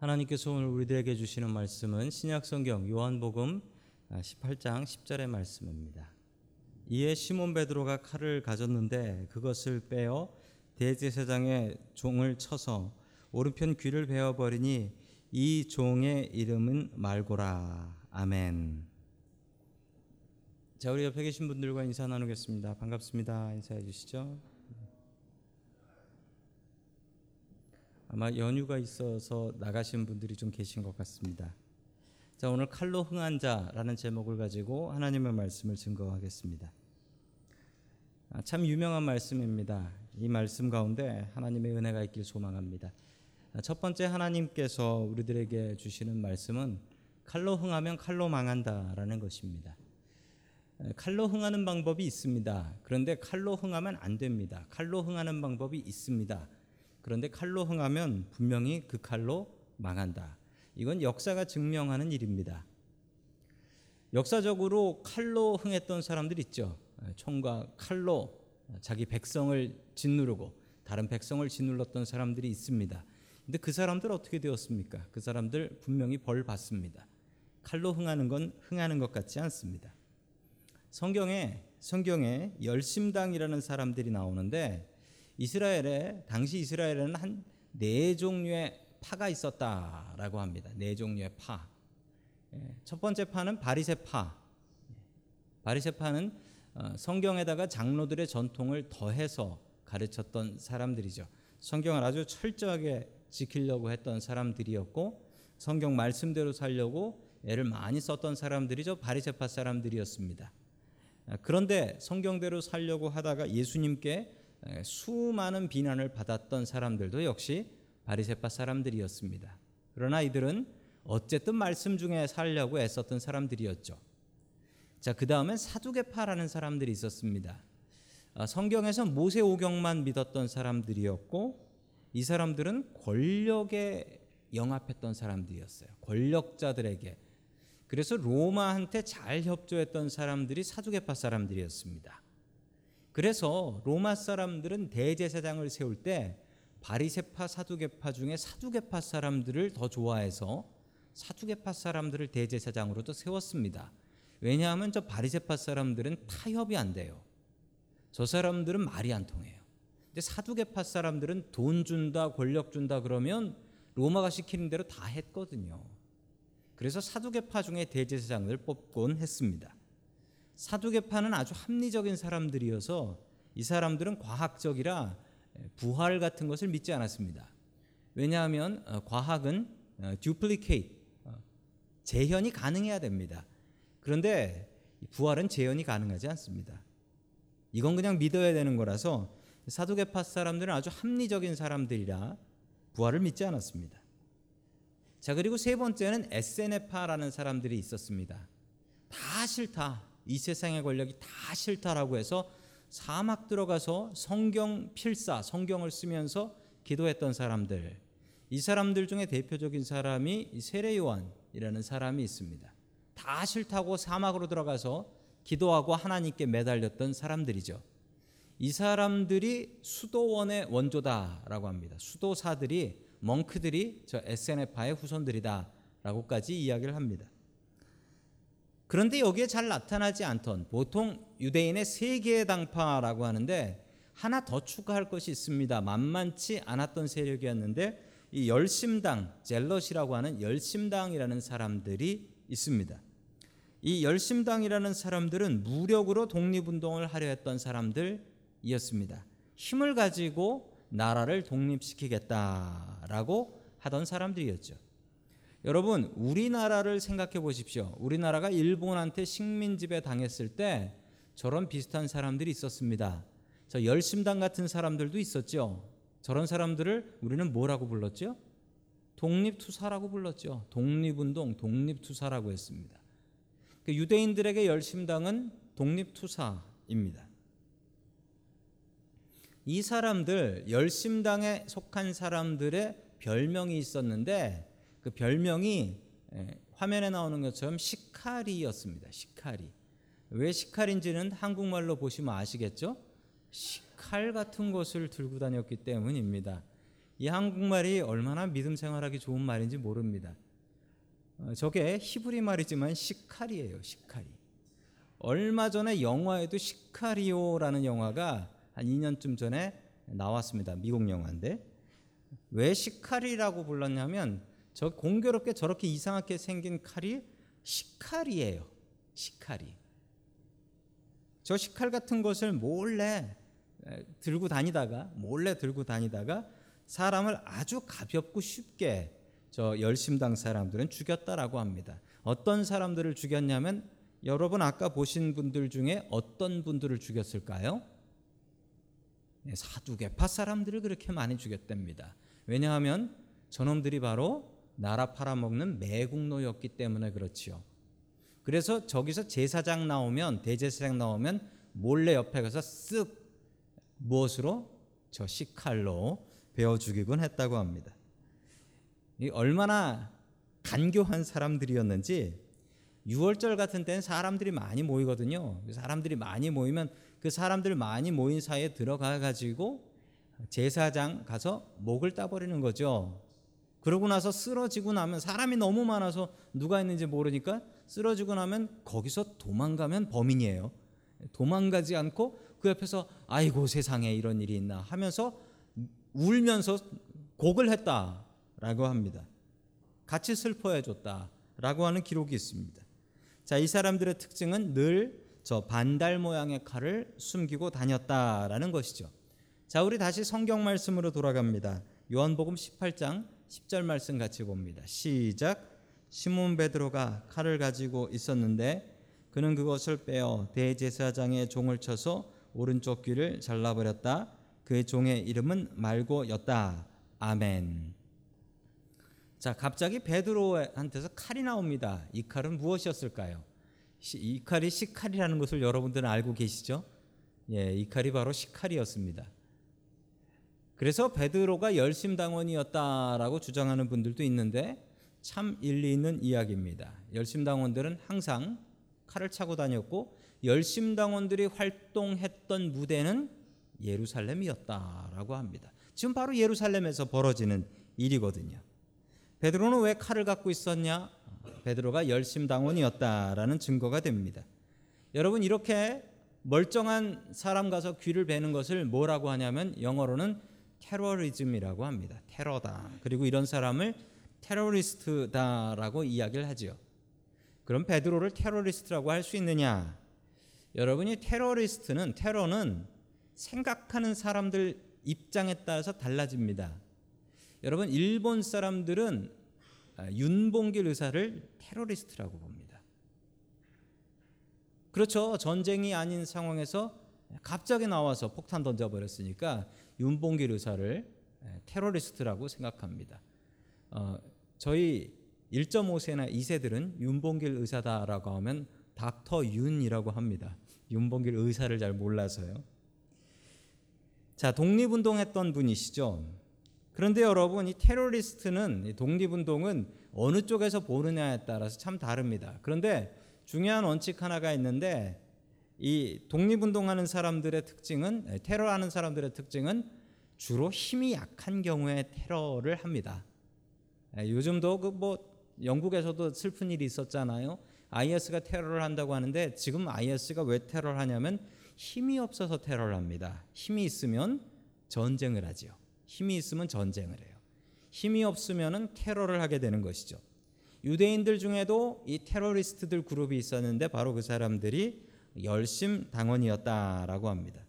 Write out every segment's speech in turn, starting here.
하나님께서 오늘 우리들에게 주시는 말씀은 신약성경 요한복음 18장 10절의 말씀입니다. 이에 시몬 베드로가 칼을 가졌는데 그것을 빼어 대제사장의 종을 쳐서 오른편 귀를 베어 버리니 이 종의 이름은 말고라. 아멘. 자, 우리 옆에 계신 분들과 인사 나누겠습니다. 반갑습니다. 인사해 주시죠. 아마 연휴가 있어서 나가신 분들이 좀 계신 것 같습니다. 자, 오늘 칼로 흥한 자라는 제목을 가지고 하나님의 말씀을 증거하겠습니다. 아, 참 유명한 말씀입니다. 이 말씀 가운데 하나님의 은혜가 있길 소망합니다. 아, 첫 번째 하나님께서 우리들에게 주시는 말씀은 칼로 흥하면 칼로 망한다라는 것입니다. 칼로 흥하는 방법이 있습니다. 그런데 칼로 흥하면 안 됩니다. 칼로 흥하는 방법이 있습니다. 그런데 칼로 흥하면 분명히 그 칼로 망한다. 이건 역사가 증명하는 일입니다. 역사적으로 칼로 흥했던 사람들 있죠. 총과 칼로 자기 백성을 짓누르고 다른 백성을 짓눌렀던 사람들이 있습니다. 근데 그 사람들 어떻게 되었습니까? 그 사람들 분명히 벌 받습니다. 칼로 흥하는 건 흥하는 것 같지 않습니다. 성경에 성경에 열심당이라는 사람들이 나오는데 이스라엘에 당시 이스라엘에는 한 네 종류의 파가 있었다라고 합니다. 네 종류의 파. 예, 첫 번째 파는 바리새 파. 바리새 파는 어, 성경에다가 장로들의 전통을 더해서 가르쳤던 사람들이죠. 성경을 아주 철저하게 지키려고 했던 사람들이었고 성경 말씀대로 살려고 애를 많이 썼던 사람들이죠. 바리새파 사람들이었습니다. 아, 그런데 성경대로 살려고 하다가 예수님께 수많은 비난을 받았던 사람들도 역시 바리새파 사람들이었습니다. 그러나 이들은 어쨌든 말씀 중에 살려고 애썼던 사람들이었죠. 자, 그 다음엔 사두개파라는 사람들이 있었습니다. 아, 성경에서 모세 오경만 믿었던 사람들이었고 이 사람들은 권력에 영합했던 사람들이었어요. 권력자들에게. 그래서 로마한테 잘 협조했던 사람들이 사두개파 사람들이었습니다. 그래서 로마 사람들은 대제사장을 세울 때 바리세파 사두개파 중에 사두개파 사람들을 더 좋아해서 사두개파 사람들을 대제사장으로도 세웠습니다. 왜냐하면 저 바리세파 사람들은 타협이 안 돼요. 저 사람들은 말이 안 통해요. 근데 사두개파 사람들은 돈 준다, 권력 준다 그러면 로마가 시키는 대로 다 했거든요. 그래서 사두개파 중에 대제사장을 뽑곤 했습니다. 사두개파는 아주 합리적인 사람들이어서 이 사람들은 과학적이라 부활 같은 것을 믿지 않았습니다. 왜냐하면 어, 과학은 duplicate 어, 재현이 가능해야 됩니다. 그런데 부활은 재현이 가능하지 않습니다. 이건 그냥 믿어야 되는 거라서 사두개파 사람들은 아주 합리적인 사람들이라 부활을 믿지 않았습니다. 자 그리고 세 번째는 에세네파라는 사람들이 있었습니다. 다 싫다. 이 세상의 권력이 다 싫다라고 해서 사막 들어가서 성경 필사, 성경을 쓰면서 기도했던 사람들. 이 사람들 중에 대표적인 사람이 세례 요한이라는 사람이 있습니다. 다 싫다고 사막으로 들어가서 기도하고 하나님께 매달렸던 사람들이죠. 이 사람들이 수도원의 원조다라고 합니다. 수도사들이 멍크들이 저 SNF파의 후손들이다라고까지 이야기를 합니다. 그런데 여기에 잘 나타나지 않던 보통 유대인의 세 개의 당파라고 하는데 하나 더 추가할 것이 있습니다. 만만치 않았던 세력이었는데 이 열심당, 젤럿이라고 하는 열심당이라는 사람들이 있습니다. 이 열심당이라는 사람들은 무력으로 독립운동을 하려 했던 사람들이었습니다. 힘을 가지고 나라를 독립시키겠다라고 하던 사람들이었죠. 여러분, 우리나라를 생각해 보십시오. 우리나라가 일본한테 식민지배 당했을 때 저런 비슷한 사람들이 있었습니다. 저 열심당 같은 사람들도 있었죠. 저런 사람들을 우리는 뭐라고 불렀죠? 독립투사라고 불렀죠. 독립운동, 독립투사라고 했습니다. 그 유대인들에게 열심당은 독립투사입니다. 이 사람들, 열심당에 속한 사람들의 별명이 있었는데 그 별명이 화면에 나오는 것처럼 시카리였습니다. 시카리. 왜 시카리인지는 한국말로 보시면 아시겠죠? 시칼 같은 것을 들고 다녔기 때문입니다. 이 한국말이 얼마나 믿음 생활하기 좋은 말인지 모릅니다. 어, 저게 히브리 말이지만 시카리예요. 시카리. 얼마 전에 영화에도 시카리오라는 영화가 한 2년쯤 전에 나왔습니다. 미국 영화인데 왜 시카리라고 불렀냐면 저 공교롭게 저렇게 이상하게 생긴 칼이 시칼이에요. 시칼이. 저 시칼 같은 것을 몰래 들고 다니다가 몰래 들고 다니다가 사람을 아주 가볍고 쉽게 저 열심당 사람들은 죽였다라고 합니다. 어떤 사람들을 죽였냐면 여러분 아까 보신 분들 중에 어떤 분들을 죽였을까요? 네, 사두개파 사람들을 그렇게 많이 죽였답니다. 왜냐하면 저놈들이 바로 나라 팔아먹는 매국노였기 때문에 그렇지요. 그래서 저기서 제사장 나오면 대제사장 나오면 몰래 옆에 가서 쓱 무엇으로 저 시칼로 베어 죽이곤 했다고 합니다. 이 얼마나 간교한 사람들이었는지 6월절 같은 때는 사람들이 많이 모이거든요. 사람들이 많이 모이면 그 사람들 많이 모인 사이에 들어가 가지고 제사장 가서 목을 따버리는 거죠. 그러고 나서 쓰러지고 나면 사람이 너무 많아서 누가 있는지 모르니까 쓰러지고 나면 거기서 도망가면 범인이에요. 도망가지 않고 그 옆에서 아이고 세상에 이런 일이 있나 하면서 울면서 곡을 했다라고 합니다. 같이 슬퍼해 줬다라고 하는 기록이 있습니다. 자, 이 사람들의 특징은 늘 저 반달 모양의 칼을 숨기고 다녔다라는 것이죠. 자, 우리 다시 성경 말씀으로 돌아갑니다. 요한복음 18장 10절 말씀 같이 봅니다. 시작. 시몬 베드로가 칼을 가지고 있었는데 그는 그것을 빼어 대제사장의 종을 쳐서 오른쪽 귀를 잘라 버렸다. 그의 종의 이름은 말고였다. 아멘. 자, 갑자기 베드로한테서 칼이 나옵니다. 이 칼은 무엇이었을까요? 이 칼이 시칼이라는 것을 여러분들은 알고 계시죠? 예, 이 칼이 바로 시칼이었습니다. 그래서 베드로가 열심당원이었다라고 주장하는 분들도 있는데 참 일리 있는 이야기입니다. 열심당원들은 항상 칼을 차고 다녔고 열심당원들이 활동했던 무대는 예루살렘이었다라고 합니다. 지금 바로 예루살렘에서 벌어지는 일이거든요. 베드로는 왜 칼을 갖고 있었냐? 베드로가 열심당원이었다라는 증거가 됩니다. 여러분 이렇게 멀쩡한 사람 가서 귀를 베는 것을 뭐라고 하냐면 영어로는 테러리즘이라고 합니다. 테러다. 그리고 이런 사람을 테러리스트다라고 이야기를 하지요. 그럼 베드로를 테러리스트라고 할 수 있느냐? 여러분이 테러리스트는 테러는 생각하는 사람들 입장에 따라서 달라집니다. 여러분 일본 사람들은 아, 윤봉길 의사를 테러리스트라고 봅니다. 그렇죠. 전쟁이 아닌 상황에서 갑자기 나와서 폭탄 던져버렸으니까 윤봉길 의사를 테러리스트라고 생각합니다. 어, 저희 1.5세나 2세들은 윤봉길 의사다라고 하면 닥터 윤이라고 합니다. 윤봉길 의사를 잘 몰라서요. 자, 독립운동했던 분이시죠. 그런데 여러분 이 테러리스트는 독립운동은 어느 쪽에서 보느냐에 따라서 참 다릅니다. 그런데 중요한 원칙 하나가 있는데 이 독립운동하는 사람들의 특징은 테러하는 사람들의 특징은 주로 힘이 약한 경우에 테러를 합니다. 요즘도 그 뭐 영국에서도 슬픈 일이 있었잖아요. IS가 테러를 한다고 하는데 지금 IS가 왜 테러를 하냐면 힘이 없어서 테러를 합니다. 힘이 있으면 전쟁을 하지요. 힘이 있으면 전쟁을 해요. 힘이 없으면은 테러를 하게 되는 것이죠. 유대인들 중에도 이 테러리스트들 그룹이 있었는데 바로 그 사람들이 열심 당원이었다라고 합니다.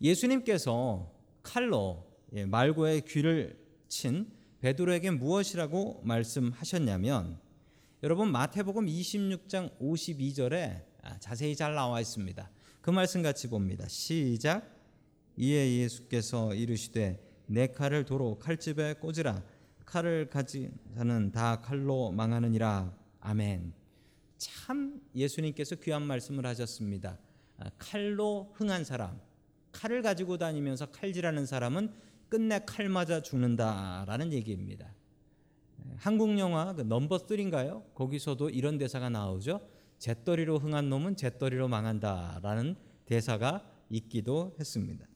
예수님께서 칼로 예, 말고의 귀를 친 베드로에게 무엇이라고 말씀하셨냐면 여러분 마태복음 26장 52절에 아, 자세히 잘 나와 있습니다. 그 말씀 같이 봅니다. 시작 이에 예수께서 이르시되 내 칼을 도로 칼집에 꽂으라 칼을 가지 자는 다 칼로 망하느니라 아멘. 참 예수님께서 귀한 말씀을 하셨습니다. 아, 칼로 흥한 사람, 칼을 가지고 다니면서 칼질하는 사람은 끝내 칼 맞아 죽는다라는 얘기입니다. 한국 영화 그 넘버 3인가요? 거기서도 이런 대사가 나오죠. 잿더리로 흥한 놈은 잿더리로 망한다라는 대사가 있기도 했습니다.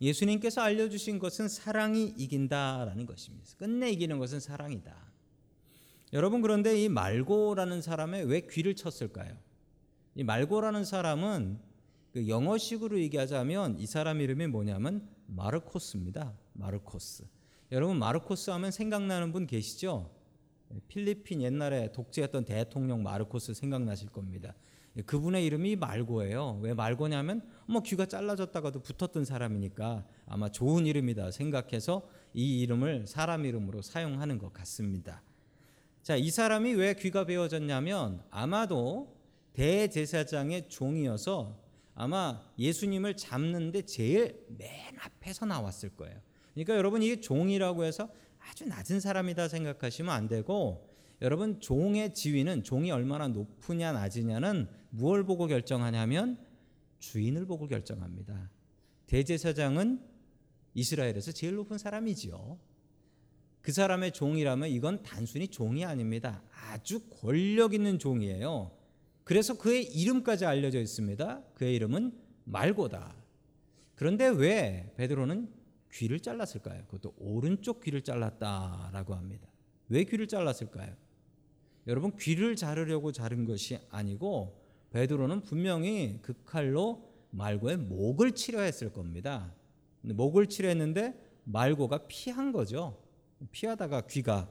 예수님께서 알려주신 것은 사랑이 이긴다라는 것입니다. 끝내 이기는 것은 사랑이다. 여러분 그런데 이 말고라는 사람의 왜 귀를 쳤을까요? 이 말고라는 사람은 그 영어식으로 얘기하자면 이 사람 이름이 뭐냐면 마르코스입니다. 마르코스. 여러분 마르코스 하면 생각나는 분 계시죠? 필리핀 옛날에 독재했던 대통령 마르코스 생각나실 겁니다. 그분의 이름이 말고예요. 왜 말고냐면 뭐 귀가 잘라졌다가도 붙었던 사람이니까 아마 좋은 이름이다 생각해서 이 이름을 사람 이름으로 사용하는 것 같습니다. 자, 이 사람이 왜 귀가 베어졌냐면 아마도 대제사장의 종이어서 아마 예수님을 잡는데 제일 맨 앞에서 나왔을 거예요. 그러니까 여러분 이게 종이라고 해서 아주 낮은 사람이다 생각하시면 안 되고 여러분 종의 지위는 종이 얼마나 높으냐 낮으냐는 무엇을 보고 결정하냐면 주인을 보고 결정합니다. 대제사장은 이스라엘에서 제일 높은 사람이지요. 그 사람의 종이라면 이건 단순히 종이 아닙니다. 아주 권력 있는 종이에요. 그래서 그의 이름까지 알려져 있습니다. 그의 이름은 말고다. 그런데 왜 베드로는 귀를 잘랐을까요? 그것도 오른쪽 귀를 잘랐다라고 합니다. 왜 귀를 잘랐을까요? 여러분 귀를 자르려고 자른 것이 아니고 베드로는 분명히 그 칼로 말고의 목을 치려 했을 겁니다. 목을 치려 했는데 말고가 피한 거죠. 피하다가 귀가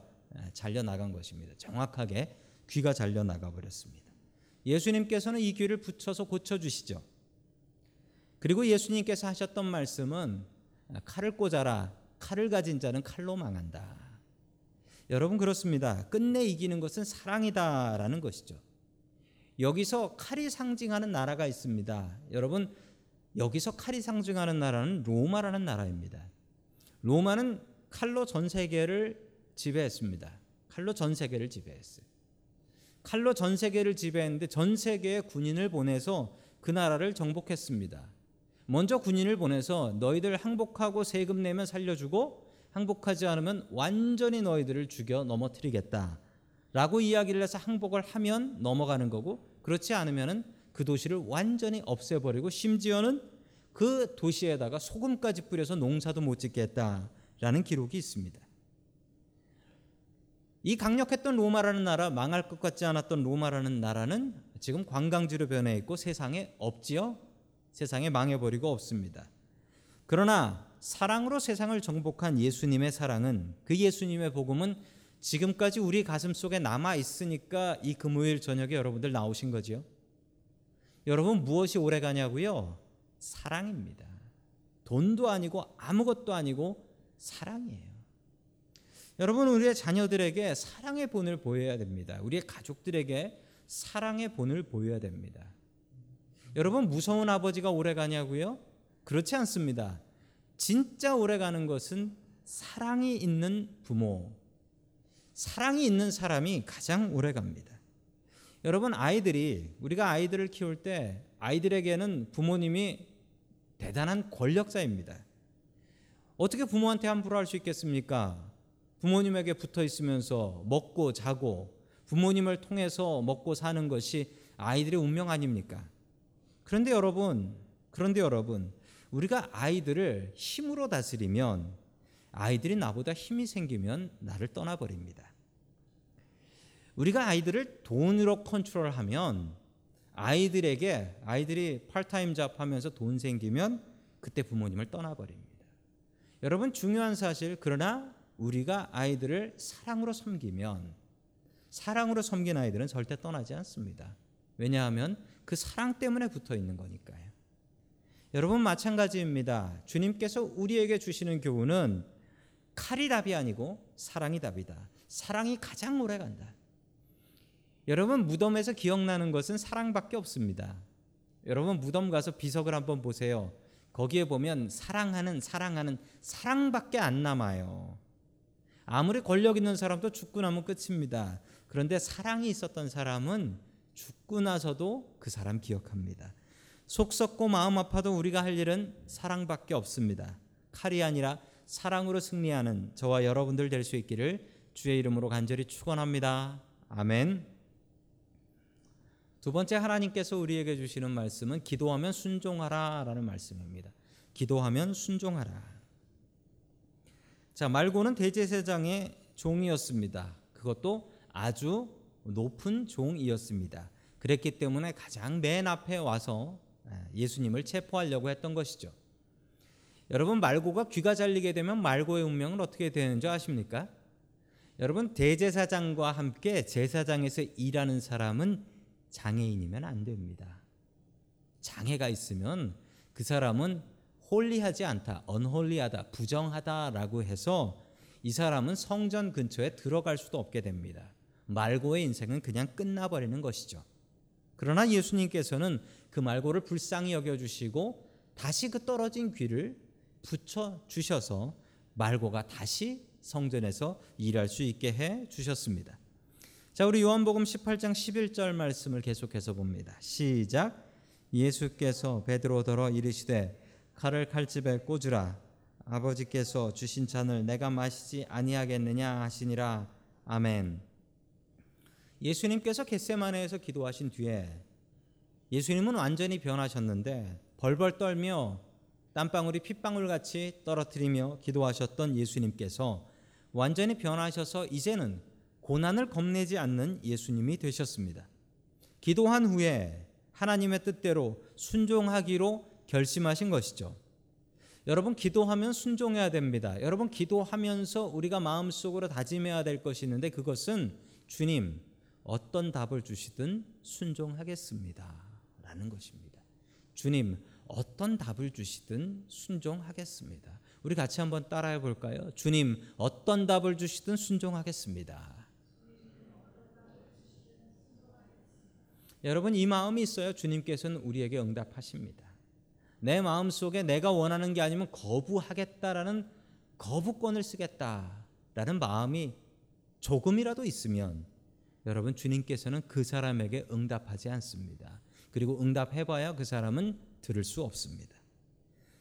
잘려 나간 것입니다. 정확하게 귀가 잘려 나가 버렸습니다. 예수님께서는 이 귀를 붙여서 고쳐 주시죠. 그리고 예수님께서 하셨던 말씀은 칼을 꽂아라. 칼을 가진 자는 칼로 망한다. 여러분 그렇습니다. 끝내 이기는 것은 사랑이다라는 것이죠. 여기서 칼이 상징하는 나라가 있습니다. 여러분 여기서 칼이 상징하는 나라는 로마라는 나라입니다. 로마는 칼로 전 세계를 지배했습니다. 칼로 전 세계를 지배했어요. 칼로 전 세계를 지배했는데 전 세계에 군인을 보내서 그 나라를 정복했습니다. 먼저 군인을 보내서 너희들 항복하고 세금 내면 살려주고 항복하지 않으면 완전히 너희들을 죽여 넘어뜨리겠다. 라고 이야기를 해서 항복을 하면 넘어가는 거고 그렇지 않으면은 그 도시를 완전히 없애버리고 심지어는 그 도시에다가 소금까지 뿌려서 농사도 못 짓겠다 라는 기록이 있습니다. 이 강력했던 로마라는 나라 망할 것 같지 않았던 로마라는 나라는 지금 관광지로 변해 있고 세상에 없지요. 세상에 망해버리고 없습니다. 그러나 사랑으로 세상을 정복한 예수님의 사랑은 그 예수님의 복음은 지금까지 우리 가슴 속에 남아 있으니까 이 금요일 저녁에 여러분들 나오신 거지요. 여러분 무엇이 오래 가냐고요? 사랑입니다. 돈도 아니고 아무것도 아니고 사랑이에요. 여러분 우리의 자녀들에게 사랑의 본을 보여야 됩니다. 우리의 가족들에게 사랑의 본을 보여야 됩니다. 여러분 무서운 아버지가 오래 가냐고요? 그렇지 않습니다. 진짜 오래 가는 것은 사랑이 있는 부모, 사랑이 있는 사람이 가장 오래 갑니다. 여러분 아이들이 우리가 아이들을 키울 때 아이들에게는 부모님이 대단한 권력자입니다. 어떻게 부모한테 함부로 할 수 있겠습니까? 부모님에게 붙어 있으면서 먹고 자고 부모님을 통해서 먹고 사는 것이 아이들의 운명 아닙니까? 그런데 여러분, 그런데 여러분, 우리가 아이들을 힘으로 다스리면 아이들이 나보다 힘이 생기면 나를 떠나버립니다. 우리가 아이들을 돈으로 컨트롤하면 아이들에게 아이들이 팔타임 잡 하면서 돈 생기면 그때 부모님을 떠나버립니다. 여러분 중요한 사실 그러나 우리가 아이들을 사랑으로 섬기면 사랑으로 섬긴 아이들은 절대 떠나지 않습니다. 왜냐하면 그 사랑 때문에 붙어 있는 거니까요. 여러분 마찬가지입니다. 주님께서 우리에게 주시는 교훈은 칼이 답이 아니고 사랑이 답이다. 사랑이 가장 오래 간다. 여러분 무덤에서 기억나는 것은 사랑밖에 없습니다. 여러분 무덤 가서 비석을 한번 보세요. 거기에 보면 사랑하는 사랑하는 사랑밖에 안 남아요. 아무리 권력 있는 사람도 죽고 나면 끝입니다. 그런데 사랑이 있었던 사람은 죽고 나서도 그 사람 기억합니다. 속 썩고 마음 아파도 우리가 할 일은 사랑밖에 없습니다. 칼이 아니라 사랑으로 승리하는 저와 여러분들 될 수 있기를 주의 이름으로 간절히 축원합니다. 아멘. 두 번째 하나님께서 우리에게 주시는 말씀은 기도하면 순종하라라는 말씀입니다. 기도하면 순종하라. 자, 말고는 대제사장의 종이었습니다. 그것도 아주 높은 종이었습니다. 그랬기 때문에 가장 맨 앞에 와서 예수님을 체포하려고 했던 것이죠. 여러분 말고가 귀가 잘리게 되면 말고의 운명은 어떻게 되는 줄 아십니까? 여러분 대제사장과 함께 제사장에서 일하는 사람은 장애인이면 안 됩니다. 장애가 있으면 그 사람은 홀리하지 않다, 언홀리하다, 부정하다라고 해서 이 사람은 성전 근처에 들어갈 수도 없게 됩니다. 말고의 인생은 그냥 끝나버리는 것이죠. 그러나 예수님께서는 그 말고를 불쌍히 여겨주시고 다시 그 떨어진 귀를 붙여 주셔서 말고가 다시 성전에서 일할 수 있게 해 주셨습니다. 자, 우리 요한복음 18장 11절 말씀을 계속해서 봅니다. 시작. 예수께서 베드로더러 이르시되 칼을 칼집에 꽂으라 아버지께서 주신 잔을 내가 마시지 아니하겠느냐 하시니라. 아멘. 예수님께서 겟세마네에서 기도하신 뒤에 예수님은 완전히 변하셨는데 벌벌 떨며 땀방울이 핏방울 같이 떨어뜨리며 기도하셨던 예수님께서 완전히 변하셔서 이제는 고난을 겁내지 않는 예수님이 되셨습니다. 기도한 후에 하나님의 뜻대로 순종하기로 결심하신 것이죠. 여러분 기도하면 순종해야 됩니다. 여러분 기도하면서 우리가 마음속으로 다짐해야 될 것이 있는데 그것은 주님 어떤 답을 주시든 순종하겠습니다. 라는 것입니다. 주님 어떤 답을 주시든 순종하겠습니다. 우리 같이 한번 따라해 볼까요? 주님 어떤 답을 주시든 순종하겠습니다. 여러분 이 마음이 있어야 주님께서는 우리에게 응답하십니다. 내 마음 속에 내가 원하는 게 아니면 거부하겠다라는 거부권을 쓰겠다라는 마음이 조금이라도 있으면 여러분 주님께서는 그 사람에게 응답하지 않습니다. 그리고 응답해봐야 그 사람은 들을 수 없습니다.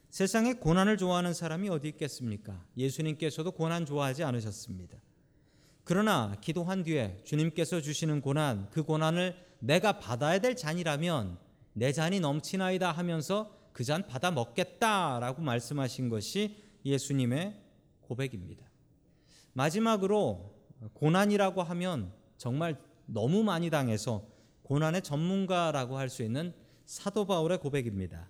세상에 고난을 좋아하는 사람이 어디 있겠습니까? 예수님께서도 고난 좋아하지 않으셨습니다. 그러나 기도한 뒤에 주님께서 주시는 고난, 그 고난을 내가 받아야 될 잔이라면 내 잔이 넘치나이다 하면서 그 잔 받아 먹겠다라고 말씀하신 것이 예수님의 고백입니다. 마지막으로 고난이라고 하면 정말 너무 많이 당해서 고난의 전문가라고 할 수 있는 사도 바울의 고백입니다.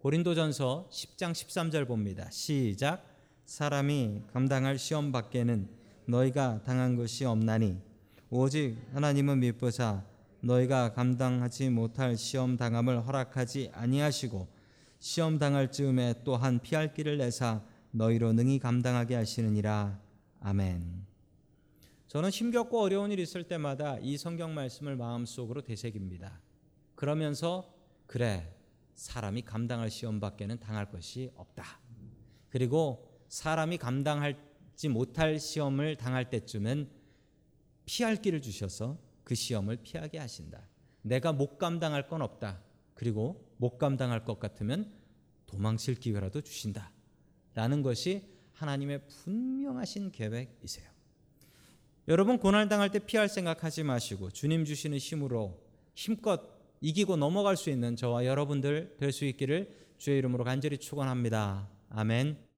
고린도전서 10장 13절 봅니다. 시작. 사람이 감당할 시험 밖에는 너희가 당한 것이 없나니 오직 하나님은 미쁘사 너희가 감당하지 못할 시험 당함을 허락하지 아니하시고 시험 당할 즈음에 또한 피할 길을 내사 너희로 능히 감당하게 하시느니라. 아멘. 저는 힘겹고 어려운 일 있을 때마다 이 성경 말씀을 마음속으로 되새깁니다. 그러면서 그래 사람이 감당할 시험 밖에는 당할 것이 없다. 그리고 사람이 감당하지 못할 시험을 당할 때쯤엔 피할 길을 주셔서 그 시험을 피하게 하신다. 내가 못 감당할 건 없다. 그리고 못 감당할 것 같으면 도망칠 기회라도 주신다. 라는 것이 하나님의 분명하신 계획이세요. 여러분 고난 당할 때 피할 생각하지 마시고 주님 주시는 힘으로 힘껏 이기고 넘어갈 수 있는 저와 여러분들 될 수 있기를 주의 이름으로 간절히 축원합니다. 아멘.